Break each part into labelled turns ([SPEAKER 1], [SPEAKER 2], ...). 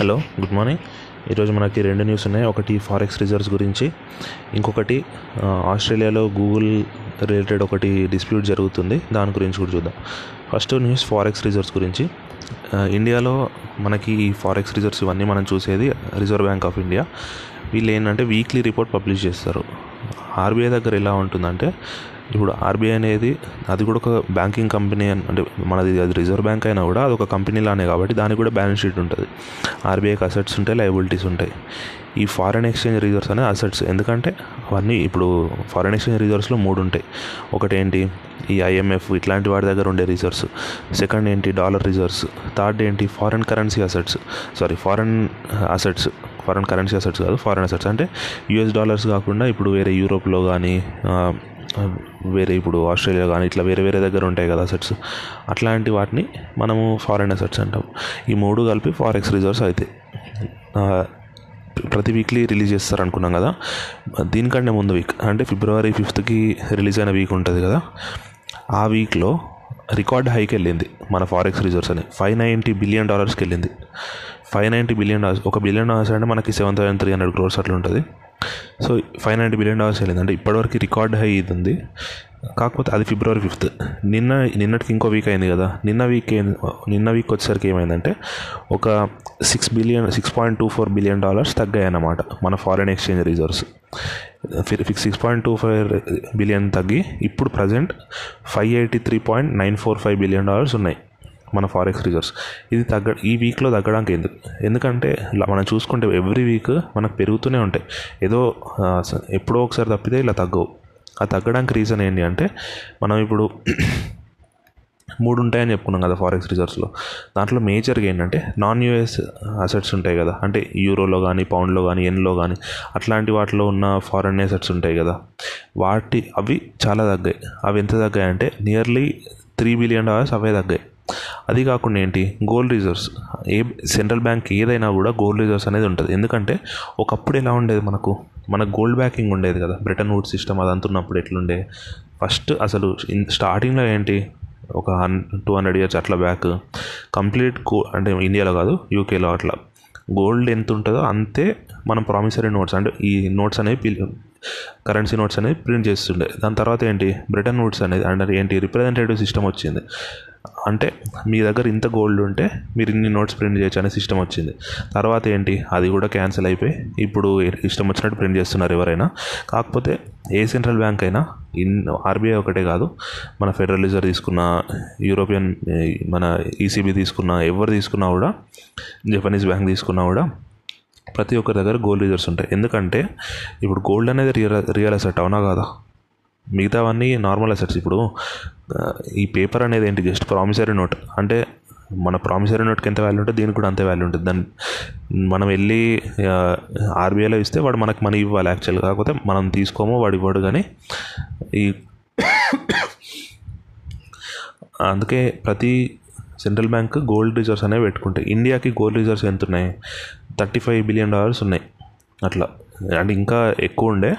[SPEAKER 1] Hello good morning. ఈరోజు మనకి రెండు న్యూస్ ఉన్నాయి. ఒకటి ఫారెక్స్ రిజర్వ్స్ గురించి ఇంకొకటి ఆస్ట్రేలియాలో గూగుల్ రిలేటెడ్ ఒకటి డిస్ప్యూట్ జరుగుతుంది. దాని గురించి కూడా చూద్దాం. ఫస్ట్ న్యూస్ ఫారెక్స్ రిజర్వ్స్ గురించి. ఇండియాలో మనకి ఈ ఫారెక్స్ రిజర్వ్స్ ఇవన్నీ మనం చూసేది రిజర్వ్ బ్యాంక్ ఆఫ్ ఇండియా. వీళ్ళు ఏంటంటే వీక్లీ రిపోర్ట్ పబ్లిష్ చేస్తారు. ఆర్బీఐ దగ్గర ఎలా ఉంటుందంటే ఇప్పుడు ఆర్బీఐ అనేది అది కూడా ఒక బ్యాంకింగ్ కంపెనీ అని అంటే మనది అది రిజర్వ్ బ్యాంక్ అయినా కూడా అది ఒక కంపెనీ లానే కాబట్టి దానికి కూడా బ్యాలెన్స్ షీట్ ఉంటుంది. ఆర్బీఐకి అసెట్స్ ఉంటాయి లయబిలిటీస్ ఉంటాయి. ఈ ఫారెన్ ఎక్స్చేంజ్ రిజర్వ్స్ అనే అసెట్స్ ఎందుకంటే అవన్నీ ఇప్పుడు ఫారెన్ ఎక్స్చేంజ్ రిజర్వ్స్లో మూడు ఉంటాయి. ఒకటి ఏంటి? ఈ ఐఎంఎఫ్ ఇట్లాంటి వాటి దగ్గర ఉండే రిజర్వ్స్ సెకండ్ ఏంటి? డాలర్ రిజర్వ్స్ థర్డ్ ఏంటి? Foreign currency assets sorry foreign assets foreign currency assets కాదు ఫారెన్ అసెట్స్ అంటే యూఎస్ డాలర్స్ కాకుండా ఇప్పుడు వేరే యూరోప్లో కానీ వేరే ఇప్పుడు ఆస్ట్రేలియా కానీ ఇట్లా వేరే వేరే దగ్గర ఉంటాయి కదా అసెట్స్ అట్లాంటి వాటిని మనము ఫారెన్ అసెట్స్ అంటాం. ఈ మూడు కలిపి ఫారెక్స్ రిజర్వ్స్ అవుతాయి ప్రతి వీక్లీ రిలీజ్ చేస్తారు అనుకున్నాం కదా. దీనికంటే ముందు వీక్ అంటే ఫిబ్రవరి ఫిఫ్త్కి రిలీజ్ అయిన వీక్ ఉంటుంది కదా. ఆ వీక్లో రికార్డ్ హైకి వెళ్ళింది మన ఫారెక్స్ రిజర్వ్స్ అని. ఫైవ్ నైంటీ బిలియన్ డాలర్స్కి వెళ్ళింది. ఫైవ్ నైంటీ బిలియన్ డాలర్స్ ఒక బిలియన్ డాలర్స్ అంటే మనకి seven thousand three hundred crores అట్లా ఉంటుంది. So five ninety billion dollars వెళ్ళింది అంటే ఇప్పటివరకు రికార్డ్ హై ఇది ఉంది. కాకపోతే అది ఫిబ్రవరి ఫిఫ్త్. నిన్న నిన్నటికి ఇంకో వీక్ అయింది కదా. నిన్న వీక్ ఏం నిన్న వీక్ వచ్చేసరికి ఏమైందంటే ఒక six billion six point two four billion dollars తగ్గాయి అన్నమాట మన foreign exchange reserves six point two five billion తగ్గి ఇప్పుడు present five eighty three point nine four five billion dollars ఉన్నాయి. మన ఫారెక్స్ రిజర్వ్స్ ఇది తగ్గ ఈ వీక్లో తగ్గడానికి ఎందుకు? ఎందుకంటే ఇలా మనం చూసుకుంటే ఎవ్రీ వీక్ మనకు పెరుగుతూనే ఉంటాయి. ఏదో ఎప్పుడో ఒకసారి తప్పితే ఇలా తగ్గవు. ఆ తగ్గడానికి రీజన్ ఏంటి అంటే మనం ఇప్పుడు మూడు ఉంటాయని చెప్పుకున్నాం కదా ఫారెక్స్ రిజర్వ్స్లో దాంట్లో మేజర్గా ఏంటంటే నాన్ యూఎస్ అసెట్స్ ఉంటాయి కదా. అంటే యూరోలో కానీ పౌండ్లో కానీ ఎన్లో కానీ అట్లాంటి వాటిలో ఉన్న ఫారెన్ అసెట్స్ ఉంటాయి కదా. వాటి అవి చాలా తగ్గాయి. అవి ఎంత తగ్గాయి అంటే నియర్లీ త్రీ బిలియన్ డాలర్స్ అవే తగ్గాయి. అది కాకుండా ఏంటి? గోల్డ్ రిజర్వ్స్ ఏ సెంట్రల్ బ్యాంక్ ఏదైనా కూడా గోల్డ్ రిజర్వ్స్ అనేది ఉంటుంది. ఎందుకంటే ఒకప్పుడు ఎలా ఉండేది మనకు? మన గోల్డ్ బ్యాకింగ్ ఉండేది కదా. బ్రిటన్ వుడ్ సిస్టమ్ అది అంతున్నప్పుడు ఎట్లుండే? ఫస్ట్ అసలు స్టార్టింగ్లో ఏంటి? ఒక హన్ టూ హండ్రెడ్ ఇయర్స్ అట్లా బ్యాక్ కంప్లీట్ కో అంటే ఇండియాలో కాదు యూకేలో అట్లా. గోల్డ్ ఎంత ఉంటుందో అంతే మనం ప్రామిసరీ నోట్స్ అంటే ఈ నోట్స్ అనేవి కరెన్సీ నోట్స్ అనేవి ప్రింట్ చేస్తుండే. దాని తర్వాత ఏంటి? బ్రిటన్ నోట్స్ అనేది అంటే ఏంటి? రిప్రజెంటేటివ్ సిస్టమ్ వచ్చింది. అంటే మీ దగ్గర ఇంత గోల్డ్ ఉంటే మీరు ఇన్ని నోట్స్ ప్రింట్ చేయొచ్చు అనే సిస్టమ్ వచ్చింది. తర్వాత ఏంటి? అది కూడా క్యాన్సిల్ అయిపోయి ఇప్పుడు ఇష్టం వచ్చినట్టు ప్రింట్ చేస్తున్నారు ఎవరైనా. కాకపోతే ఏ సెంట్రల్ బ్యాంక్ అయినా ఇన్ ఆర్బీఐ ఒకటే కాదు మన ఫెడరల్ రిజర్వ్ తీసుకున్న యూరోపియన్ మన ఈసీబీ తీసుకున్న ఎవరు తీసుకున్నా కూడా జపనీస్ బ్యాంక్ తీసుకున్నా కూడా ప్రతి ఒక్కరి దగ్గర గోల్డ్ రిజర్వ్స్ ఉంటాయి. ఎందుకంటే ఇప్పుడు గోల్డ్ అనేది రియల్ రియల్ అసెట్ అవునా కాదా? మిగతావన్నీ నార్మల్ అసెట్స్ ఇప్పుడు ఈ పేపర్ అనేది ఏంటి? జస్ట్ ప్రామిసరీ నోట్ అంటే మన ప్రామిసరీ నోట్కి ఎంత వాల్యూ ఉంటుంది దీనికి కూడా అంతే వాల్యూ ఉంటుంది. దాన్ని మనం వెళ్ళి ఆర్బీఐలో ఇస్తే వాడు మనకు మనీ ఇవ్వాలి యాక్చువల్గా కాకపోతే మనం తీసుకోము వాడు ఇవ్వడు కానీ ఈ అందుకే ప్రతి సెంట్రల్ బ్యాంక్ గోల్డ్ రిజర్వ్స్ అనేవి పెట్టుకుంటాయి. ఇండియాకి గోల్డ్ రిజర్వ్స్ ఎంత ఉన్నాయి థర్టీ ఫైవ్ బిలియన్ డాలర్స్ ఉన్నాయి. అట్లా. అండ్ ఇంకా ఎక్కువ ఉండే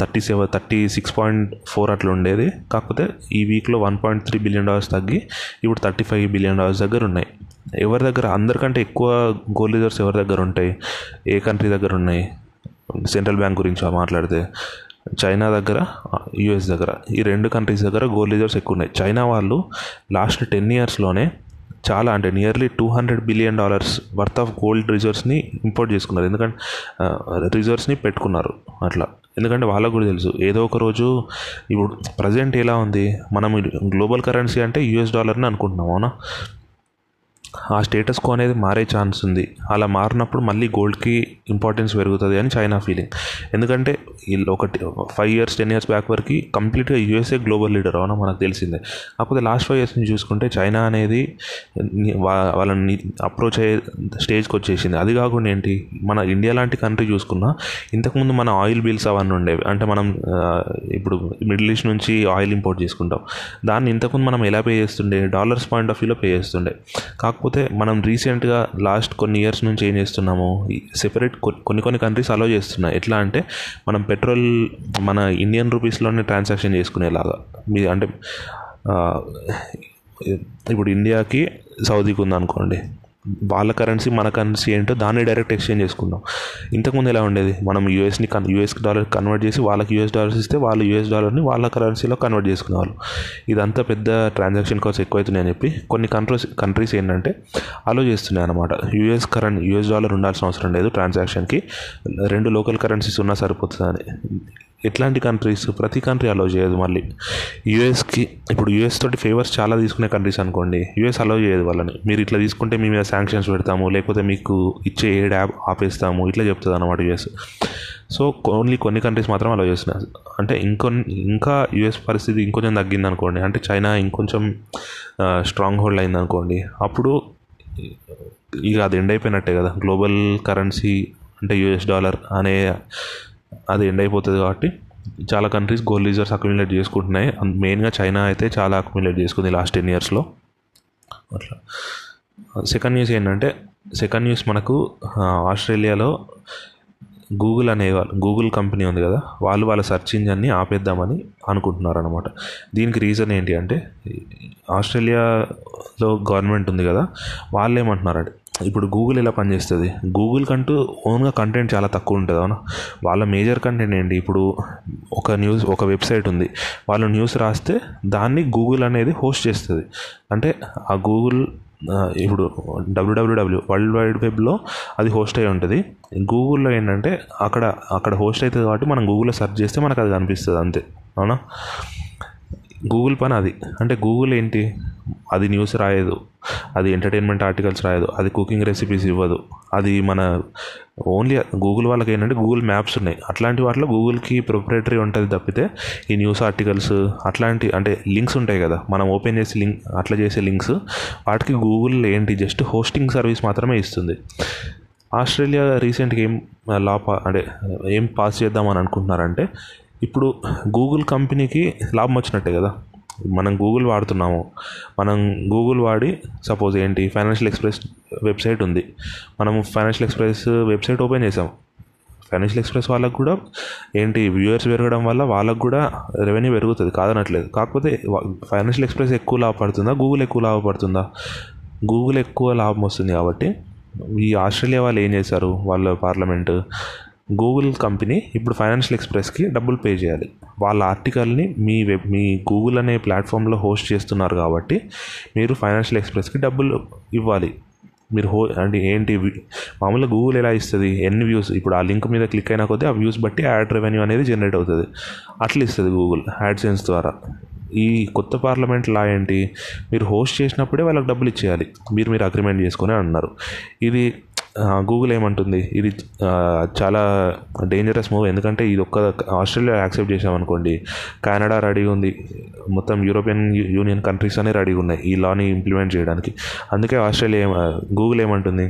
[SPEAKER 1] thirty seven thirty six point four అట్లా ఉండేది. కాకపోతే ఈ వీక్లో one point three billion dollars తగ్గి ఇప్పుడు థర్టీ ఫైవ్ బిలియన్ డాలర్స్ దగ్గర ఉన్నాయి. ఎవరి దగ్గర? అందరికంటే ఎక్కువ గోల్డ్ రిజర్వ్స్ ఎవరి దగ్గర ఉంటాయి? ఏ కంట్రీ దగ్గర ఉన్నాయి? సెంట్రల్ బ్యాంక్ గురించి మాట్లాడితే. చైనా దగ్గర యుఎస్ దగ్గర. ఈ రెండు కంట్రీస్ దగ్గర గోల్డ్ రిజర్వ్స్ ఎక్కువ ఉన్నాయి. చైనా వాళ్ళు లాస్ట్ టెన్ ఇయర్స్లోనే చాలా అంటే nearly two hundred billion dollars worth of gold రిజర్వ్స్ని import చేసుకున్నారు. ఎందుకంటే రిజర్వ్స్ని పెట్టుకున్నారు. అట్లా. ఎందుకంటే వాళ్ళకు కూడా తెలుసు. ఏదో ఒక రోజు ఇప్పుడు ప్రజెంట్ ఎలా ఉంది? మనం గ్లోబల్ కరెన్సీ అంటే యూఎస్ డాలర్ని అనుకుంటున్నాం అవునా? ఆ స్టేటస్ కో అనేది మారే ఛాన్స్ ఉంది. అలా మారినప్పుడు మళ్ళీ గోల్డ్కి ఇంపార్టెన్స్ పెరుగుతుంది అని చైనా ఫీలింగ్ ఎందుకంటే వీళ్ళు ఒకటి five years ten years back వరకు కంప్లీట్గా యూఎస్ఏ గ్లోబల్ లీడర్ అవునా మనకు తెలిసిందే. కాకపోతే లాస్ట్ ఫైవ్ ఇయర్స్ నుంచి చూసుకుంటే చైనా అనేది వాళ్ళని అప్రోచ్ అయ్యే స్టేజ్కి వచ్చేసింది. అది కాకుండా ఏంటి? మన ఇండియా లాంటి కంట్రీ చూసుకున్నా ఇంతకుముందు మన ఆయిల్ బిల్స్ అవన్నీ ఉండేవి. అంటే మనం ఇప్పుడు మిడిల్ ఈస్ట్ నుంచి ఆయిల్ ఇంపోర్ట్ చేసుకుంటాం. దాన్ని ఇంతకుముందు మనం ఎలా పే చేస్తుండే? డాలర్స్ పాయింట్ ఆఫ్ వ్యూలో పే చేస్తుండే. కాకపోతే కాకపోతే మనం రీసెంట్గా లాస్ట్ కొన్ని ఇయర్స్ నుంచి ఏం చేస్తున్నాము సెపరేట్ కొన్ని కొన్ని కంట్రీస్ అలో చేస్తున్నాయి. ఎట్లా అంటే మనం పెట్రోల్ మన ఇండియన్ రూపీస్లోనే ట్రాన్సాక్షన్ చేసుకునేలాగా. మీ అంటే ఇప్పుడు ఇండియాకి సౌదీకి ఉందనుకోండి. వాళ్ళ కరెన్సీ మన కరెన్సీ ఏంటో దాన్ని డైరెక్ట్ ఎక్స్చేంజ్ చేసుకుందాం. ఇంతకుముందు ఎలా ఉండేది? మనం యూఎస్ని కన్ యూఎస్ డాలర్ కన్వర్ట్ చేసి వాళ్ళకి యూఎస్ డాలర్స్ ఇస్తే వాళ్ళు యూఎస్ డాలర్ని వాళ్ళ కరెన్సీలో కన్వర్ట్ చేసుకునేవాళ్ళు. ఇదంతా పెద్ద ట్రాన్సాక్షన్ కాస్ట్ ఎక్కువవుతున్నాయని చెప్పి కొన్ని కంట్రీస్ కంట్రీస్ ఏంటంటే అలో చేస్తున్నాయి అనమాట యూఎస్ కరెంట్ యూఎస్ డాలర్ ఉండాల్సిన అవసరం లేదు ట్రాన్సాక్షన్కి రెండు లోకల్ కరెన్సీస్ ఉన్నా సరిపోతుందని. ఎట్లాంటి కంట్రీస్ ప్రతి కంట్రీ అలో చేయదు మళ్ళీ. యూఎస్కి ఇప్పుడు యూఎస్ తోటి ఫేవర్స్ చాలా తీసుకునే కంట్రీస్ అనుకోండి. యూఎస్ అలో చేయదు వాళ్ళని. మీరు ఇట్లా తీసుకుంటే మీ మీద శాంక్షన్స్ పెడతాము లేకపోతే మీకు ఇచ్చే ఏడ్ యాప్ ఆపేస్తాము ఇట్లా చెప్తుంది అనమాట యూఎస్ సో ఓన్లీ కొన్ని కంట్రీస్ మాత్రం అలో చేస్తున్నారు అంటే ఇంకొన్ని ఇంకా యూఎస్ పరిస్థితి ఇంకొంచెం తగ్గింది అనుకోండి అంటే చైనా ఇంకొంచెం స్ట్రాంగ్ హోల్డ్ అయింది అనుకోండి అప్పుడు ఇక అది ఎండ్ అయిపోయినట్టే కదా. గ్లోబల్ కరెన్సీ అంటే యూఎస్ డాలర్ అనే అది ఎండ్ అయిపోతుంది కాబట్టి చాలా కంట్రీస్ గోల్డ్ రిజర్వ్స్ అక్యుమిలేట్ చేసుకుంటున్నాయి. మెయిన్గా చైనా అయితే చాలా అక్యుమిలేట్ చేసుకుంది లాస్ట్ టెన్ ఇయర్స్లో అట్లా. సెకండ్ న్యూస్ ఏంటంటే సెకండ్ న్యూస్ మనకు ఆస్ట్రేలియాలో గూగుల్ అనే వాళ్ళు గూగుల్ కంపెనీ ఉంది కదా వాళ్ళు వాళ్ళ సెర్చ్ ఇంజన్ని ఆపేద్దామని అనుకుంటున్నారు అనమాట దీనికి రీజన్ ఏంటి అంటే ఆస్ట్రేలియాలో గవర్నమెంట్ ఉంది కదా వాళ్ళు ఏమంటున్నారంటే ఇప్పుడు గూగుల్ ఎలా పనిచేస్తుంది? గూగుల్ కంటూ ఓన్గా కంటెంట్ చాలా తక్కువ ఉంటుంది అవునా? వాళ్ళ మేజర్ కంటెంట్ ఏంటి? ఇప్పుడు ఒక న్యూస్ ఒక వెబ్సైట్ ఉంది. వాళ్ళు న్యూస్ రాస్తే దాన్ని గూగుల్ అనేది హోస్ట్ చేస్తుంది. అంటే ఆ గూగుల్ ఇప్పుడు డబ్ల్యూడబ్ల్యూడబ్ల్యూ వరల్డ్ వైడ్ వెబ్లో అది హోస్ట్ అయి ఉంటుంది. గూగుల్లో ఏంటంటే అక్కడ అక్కడ హోస్ట్ అవుతుంది కాబట్టి మనం గూగుల్లో సెర్చ్ చేస్తే మనకు అది కనిపిస్తుంది అంతే. అవునా? గూగుల్ పని అది. అంటే గూగుల్ ఏంటి? అది న్యూస్ రాయదు. అది ఎంటర్టైన్మెంట్ ఆర్టికల్స్ రాయదు. అది కుకింగ్ రెసిపీస్ ఇవ్వదు. అది మన ఓన్లీ గూగుల్ వాళ్ళకి ఏంటంటే గూగుల్ మ్యాప్స్ ఉన్నాయి. అట్లాంటి వాటిలో గూగుల్కి ప్రొపరేటరీ ఉంటుంది తప్పితే ఈ న్యూస్ ఆర్టికల్స్ అట్లాంటి అంటే లింక్స్ ఉంటాయి కదా. మనం ఓపెన్ చేసి లింక్ అట్లా చేసే లింక్స్ వాటికి గూగుల్ ఏంటి? జస్ట్ హోస్టింగ్ సర్వీస్ మాత్రమే ఇస్తుంది. ఆస్ట్రేలియా రీసెంట్గా ఏం లా పా అంటే ఏం పాస్ చేద్దామని అనుకుంటున్నారంటే ఇప్పుడు గూగుల్ కంపెనీకి లాభం వచ్చినట్టే కదా. మనం గూగుల్ వాడుతున్నాము. మనం గూగుల్ వాడి సపోజ్ ఏంటి ఫైనాన్షియల్ ఎక్స్ప్రెస్ వెబ్సైట్ ఉంది. మనం ఫైనాన్షియల్ ఎక్స్ప్రెస్ వెబ్సైట్ ఓపెన్ చేసాం. ఫైనాన్షియల్ ఎక్స్ప్రెస్ వాళ్ళకు కూడా ఏంటి వ్యూవర్స్ పెరగడం వల్ల వాళ్ళకు కూడా రెవెన్యూ పెరుగుతుంది కాదనట్లేదు. కాకపోతే ఫైనాన్షియల్ ఎక్స్ప్రెస్ ఎక్కువ లాభపడుతుందా గూగుల్ ఎక్కువ లాభపడుతుందా? గూగుల్ ఎక్కువ లాభం వస్తుంది కాబట్టి ఈ ఆస్ట్రేలియా వాళ్ళు ఏం చేశారు? వాళ్ళ పార్లమెంట్ గూగుల్ కంపెనీ ఇప్పుడు ఫైనాన్షియల్ ఎక్స్ప్రెస్కి డబ్బులు పే చేయాలి. వాళ్ళ ఆర్టికల్ని మీ వెబ్ మీ గూగుల్ అనే ప్లాట్ఫామ్లో హోస్ట్ చేస్తున్నారు కాబట్టి మీరు ఫైనాన్షియల్ ఎక్స్ప్రెస్కి డబ్బులు ఇవ్వాలి. మీరు హో అంటే ఏంటి మామూలుగా గూగుల్ ఎలా ఇస్తుంది? ఎన్ని వ్యూస్? ఇప్పుడు ఆ లింక్ మీద క్లిక్ అయినా కొద్దీ ఆ వ్యూస్ బట్టి యాడ్ రెవెన్యూ అనేది జనరేట్ అవుతుంది. అట్లా ఇస్తుంది గూగుల్ యాడ్సెన్స్ ద్వారా. ఈ కొత్త పార్లమెంట్ లా ఏంటి? మీరు హోస్ట్ చేసినప్పుడే వాళ్ళకి డబ్బులు ఇచ్చేయాలి. మీరు మీరు అగ్రిమెంట్ చేసుకుని అన్నారు. ఇది గూగుల్ ఏమంటుంది? ఇది చాలా డేంజరస్ మూవ్ ఎందుకంటే ఇది ఒక్క ఆస్ట్రేలియా యాక్సెప్ట్ చేసామనుకోండి కెనడా రెడీగా ఉంది. మొత్తం యూరోపియన్ యూనియన్ కంట్రీస్ అనే రెడీగా ఉన్నాయి ఈ లాని ఇంప్లిమెంట్ చేయడానికి. అందుకే ఆస్ట్రేలియా గూగుల్ ఏమంటుంది?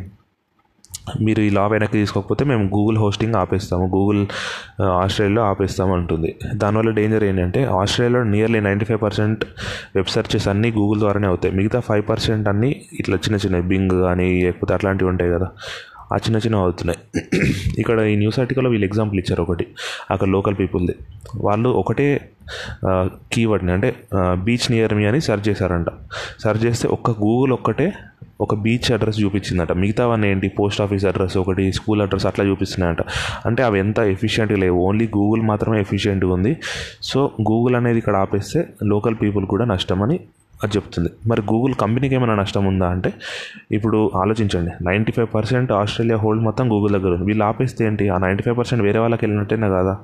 [SPEAKER 1] మీరు ఈ లా వెనక్కి తీసుకోకపోతే మేము గూగుల్ హోస్టింగ్ ఆపేస్తాము. గూగుల్ ఆస్ట్రేలియాలో ఆపేస్తాము అంటుంది. దానివల్ల డేంజర్ ఏంటంటే ఆస్ట్రేలియాలో nearly ninety five percent web searches అన్నీ గూగుల్ ద్వారానే అవుతాయి. మిగతా ఫైవ్ పర్సెంట్ అన్నీ ఇట్లా చిన్న చిన్న బింగ్ కానీ లేకపోతే అట్లాంటివి ఉంటాయి కదా. ఆ చిన్న చిన్నవి అవుతున్నాయి. ఇక్కడ ఈ న్యూస్ ఆర్టికల్లో వీళ్ళు ఎగ్జాంపుల్ ఇచ్చారు ఒకటి. అక్కడ లోకల్ పీపుల్ది వాళ్ళు ఒకటే కీవర్డ్ని అంటే బీచ్ నియర్ మీ అని సెర్చ్ చేశారంట. సెర్చ్ చేస్తే ఒక్క గూగుల్ ఒక్కటే ఒక బీచ్ అడ్రస్ చూపించిందట. మిగతావన్నీ ఏంటి? పోస్ట్ ఆఫీస్ అడ్రస్ ఒకటి స్కూల్ అడ్రస్ అట్లా చూపిస్తున్నాయంట. అంటే అవి ఎంత ఎఫిషియెంట్గా లేవు. ఓన్లీ గూగుల్ మాత్రమే ఎఫిషియెంట్గా ఉంది. సో గూగుల్ అనేది ఇక్కడ ఆపేస్తే లోకల్ పీపుల్ కూడా నష్టమని అది చెప్తుంది. మరి గూగుల్ కంపెనీకి ఏమైనా నష్టం ఉందా అంటే ఇప్పుడు ఆలోచించండి. Ninety five percent Australia hold మొత్తం గూగుల్ దగ్గర ఉంది. వీళ్ళు ఆపేస్తే ఏంటి? ఆ నైంటీ ఫైవ్ పర్సెంట్ వేరే వాళ్ళకి వెళ్ళినట్టేనా కదా?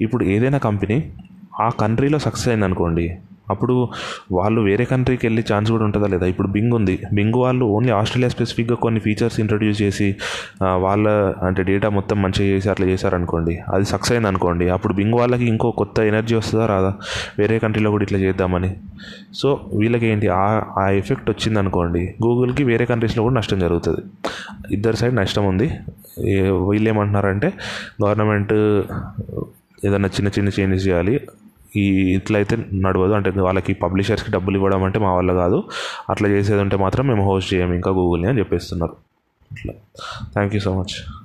[SPEAKER 1] ఇప్పుడు ఏదైనా కంపెనీ ఆ కంట్రీలో సక్సెస్ అయింది అనుకోండి అప్పుడు వాళ్ళు వేరే కంట్రీకి వెళ్ళే ఛాన్స్ కూడా ఉంటుందా లేదా? ఇప్పుడు బింగ్ ఉంది. బింగ్ వాళ్ళు ఓన్లీ ఆస్ట్రేలియా స్పెసిఫిక్గా కొన్ని ఫీచర్స్ ఇంట్రడ్యూస్ చేసి వాళ్ళ అంటే డేటా మొత్తం మంచిగా చేసి అట్లా చేశారనుకోండి అది సక్సెస్ అయింది అనుకోండి అప్పుడు బింగ్ వాళ్ళకి ఇంకో కొత్త ఎనర్జీ వస్తుందా రాదా? వేరే కంట్రీలో కూడా ఇట్లా చేద్దామని. సో వీళ్ళకి ఏంటి ఆ ఆ ఎఫెక్ట్ వచ్చింది అనుకోండి గూగుల్కి వేరే కంట్రీస్లో కూడా నష్టం జరుగుతుంది. ఇద్దరు సైడ్ నష్టం ఉంది. వీళ్ళు ఏమంటున్నారంటే గవర్నమెంట్ ఏదైనా చిన్న చిన్న చేంజెస్ చేయాలి. ఈ ఇట్లయితే నడవదు. అంటే వాళ్ళకి పబ్లిషర్స్కి డబ్బులు ఇవ్వడం అంటే మా వల్ల కాదు. అట్లా చేసేది ఉంటే మాత్రం మేము హోస్ట్ చేయము ఇంకా గూగుల్ని అని చెప్పేస్తున్నారు. అట్లా థ్యాంక్ యూ సో మచ్